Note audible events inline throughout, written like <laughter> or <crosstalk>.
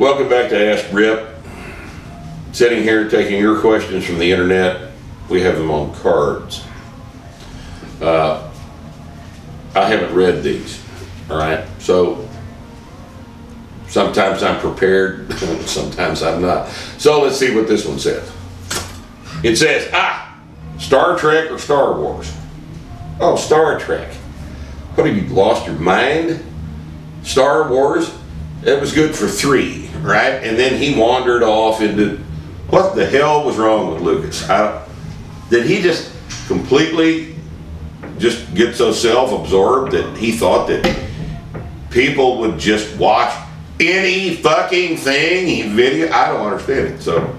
Welcome back to Ask Rip. Sitting here taking your questions from the internet. We have them on cards. Uh, I haven't read these, all right? So sometimes I'm prepared, <laughs> sometimes I'm not. So let's see what this one says. It says, ah, Star Trek or Star Wars? Oh, Star Trek. What have you lost your mind? Star Wars, it was good for three, right? And then he wandered off into what the hell was wrong with Lucas? I, did he just completely just get so self-absorbed that he thought that people would just watch any fucking thing he video? I don't understand it. So,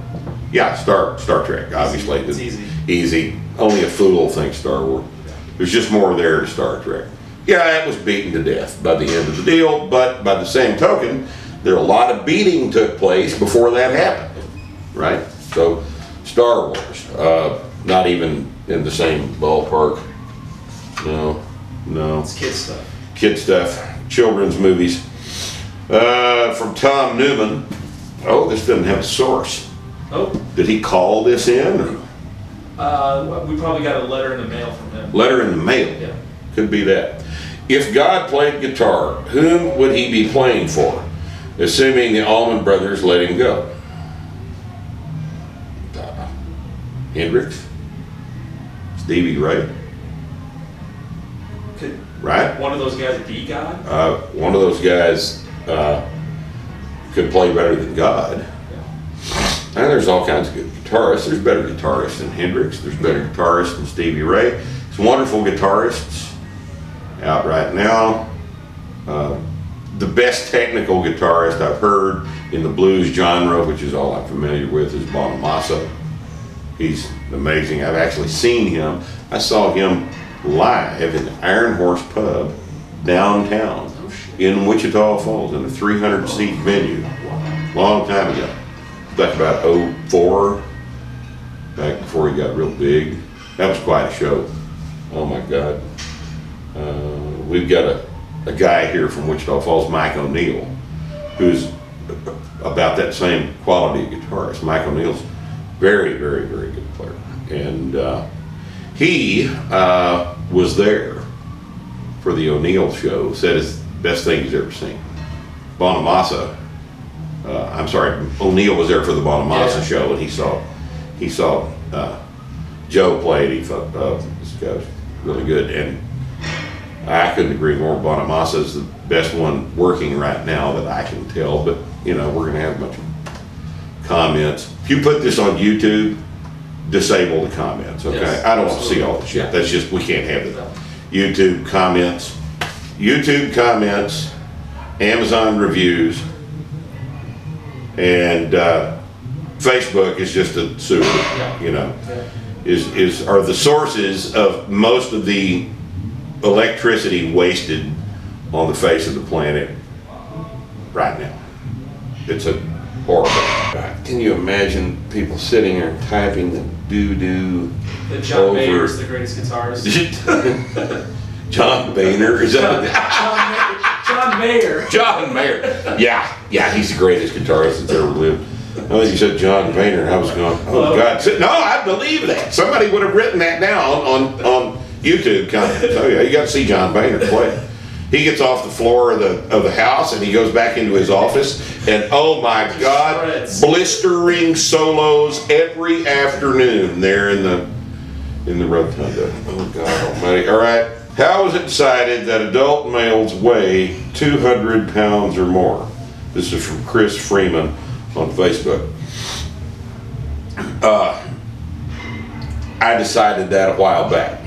yeah, Star Star Trek, obviously. It's easy. Easy. Only a fool thinks Star Wars. There's just more there to Star Trek. Yeah, it was beaten to death by the end of the deal, but by the same token, there a lot of beating took place before that happened, right? So, Star Wars, uh, not even in the same ballpark. No, no It's kid stuff. kid stuff, children's movies. Uh, from Tom Newman. Oh, this doesn't have a source. Oh, Did he call this in? Uh, we probably got a letter in the mail from him. letter in the mail? Yeah. Could be that. If God played guitar, whom would he be playing for? Assuming the Allman Brothers let him go. Uh, Hendrix? Stevie Ray? Could Right? one of those guys be God? Uh, one of those guys uh, could play better than God. And there's all kinds of good guitarists. There's better guitarists than Hendrix. There's better guitarists than Stevie Ray. Some wonderful guitarists out right now. Uh, the best technical guitarist I've heard in the blues genre, which is all I'm familiar with, is Bonamassa. He's amazing. I've actually seen him. I saw him live in the Iron Horse Pub downtown in Wichita Falls in a 300 seat venue long time ago. That's about 04, back before he got real big. That was quite a show. Oh my God. Uh, we've got a, a guy here from Wichita Falls, Mike O'Neill, who's about that same quality of guitarist. Mike O'Neill's very, very, very good player. And uh, he uh, was there for the O'Neill show, said it's the best thing he's ever seen. Bonamassa, uh, I'm sorry, O'Neill was there for the Bonamassa Yeah. show, and he saw he saw uh, Joe play, he thought, oh, this guy's really good. And I couldn't agree more. Bonamassa is the best one working right now that I can tell. But you know, we're gonna have a bunch of comments. If you put this on YouTube, disable the comments. Okay, Yes, I don't want to see all the absolutely. shit. That's just we can't have it. YouTube comments, YouTube comments, Amazon reviews, and uh, Facebook is just a sewer. You know, is is are the sources of most of the electricity wasted on the face of the planet right now. It's a horrible. Can you imagine people sitting there typing the doo doo? That John Over. Mayer is the greatest guitarist. <laughs> John Boehner is that? John Mayer. John Mayer. Yeah, yeah, he's the greatest guitarist that's ever lived. Oh, you said John Boehner. I was going, oh God. No, I believe that. Somebody would have written that down on, on YouTube comments. Oh yeah, you got to see John Boehner play. He gets off the floor of the of the house and he goes back into his office and oh my God, blistering solos every afternoon there in the in the rotunda. Oh God Almighty! All right, how was it decided that adult males weigh 200 pounds or more? This is from Chris Freeman on Facebook. Uh, I decided that a while back.